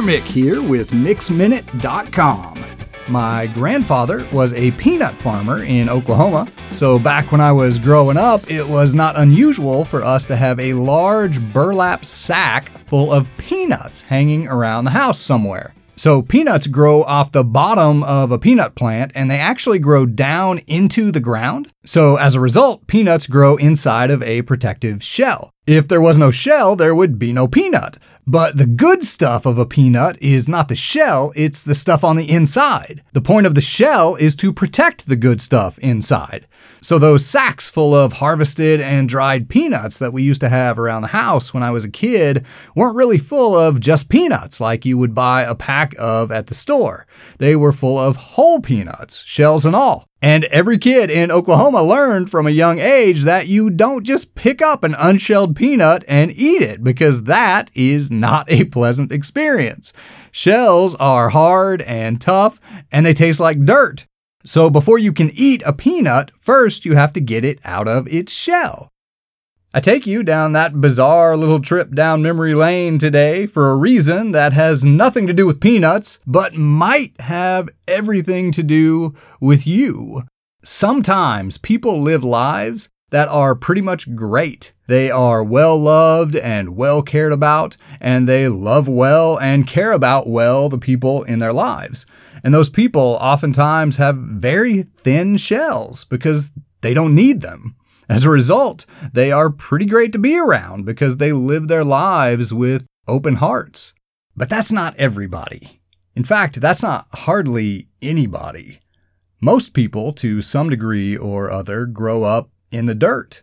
Mick here with MixMinute.com. My grandfather was a peanut farmer in Oklahoma, so back when I was growing up, it was not unusual for us to have a large burlap sack full of peanuts hanging around the house somewhere. So, peanuts grow off the bottom of a peanut plant and they actually grow down into the ground. So, as a result, peanuts grow inside of a protective shell. If there was no shell, there would be no peanut. But the good stuff of a peanut is not the shell, it's the stuff on the inside. The point of the shell is to protect the good stuff inside. So those sacks full of harvested and dried peanuts that we used to have around the house when I was a kid weren't really full of just peanuts like you would buy a pack of at the store. They were full of whole peanuts, shells and all. And every kid in Oklahoma learned from a young age that you don't just pick up an unshelled peanut and eat it because that is not a pleasant experience. Shells are hard and tough and they taste like dirt. So before you can eat a peanut, first you have to get it out of its shell. I take you down that bizarre little trip down memory lane today for a reason that has nothing to do with peanuts, but might have everything to do with you. Sometimes people live lives that are pretty much great. They are well loved and well cared about, and they love well and care about well the people in their lives. And those people oftentimes have very thin shells because they don't need them. As a result, they are pretty great to be around because they live their lives with open hearts. But that's not everybody. In fact, that's not hardly anybody. Most people, to some degree or other, grow up in the dirt.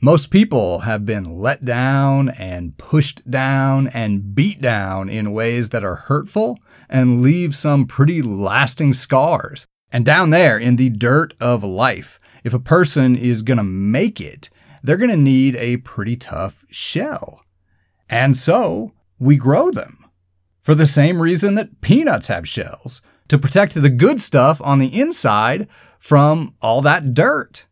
Most people have been let down and pushed down and beat down in ways that are hurtful and leave some pretty lasting scars. And down there in the dirt of life, if a person is going to make it, they're going to need a pretty tough shell. And so we grow them. For the same reason that peanuts have shells, to protect the good stuff on the inside from all that dirt.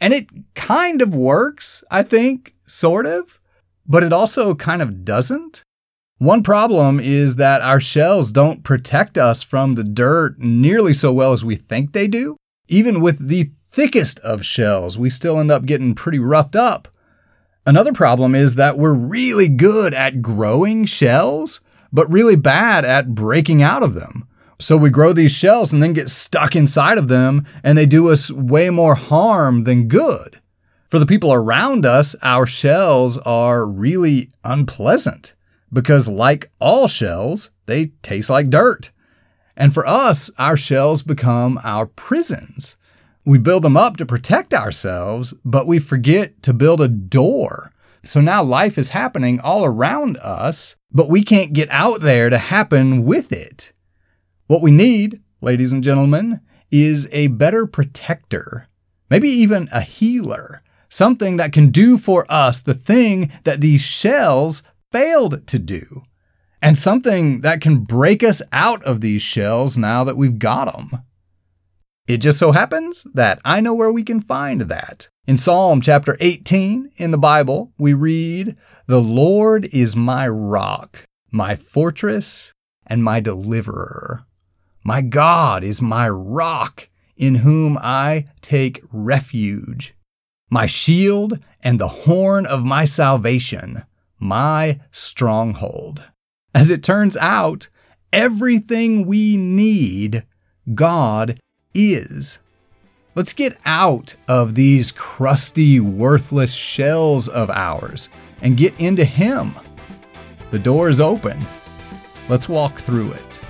And it kind of works, I think, sort of, but it also kind of doesn't. One problem is that our shells don't protect us from the dirt nearly so well as we think they do. Even with the thickest of shells, we still end up getting pretty roughed up. Another problem is that we're really good at growing shells, but really bad at breaking out of them. So we grow these shells and then get stuck inside of them, and they do us way more harm than good. For the people around us, our shells are really unpleasant because, like all shells, they taste like dirt. And for us, our shells become our prisons. We build them up to protect ourselves, but we forget to build a door. So now life is happening all around us, but we can't get out there to happen with it. What we need, ladies and gentlemen, is a better protector, maybe even a healer, something that can do for us the thing that these shells failed to do, and something that can break us out of these shells now that we've got them. It just so happens that I know where we can find that. In Psalm chapter 18 in the Bible, we read, The Lord is my rock, my fortress, and my deliverer. My God is my rock, in whom I take refuge, my shield and the horn of my salvation, my stronghold. As it turns out, everything we need, God is. Let's get out of these crusty, worthless shells of ours and get into Him. The door is open. Let's walk through it.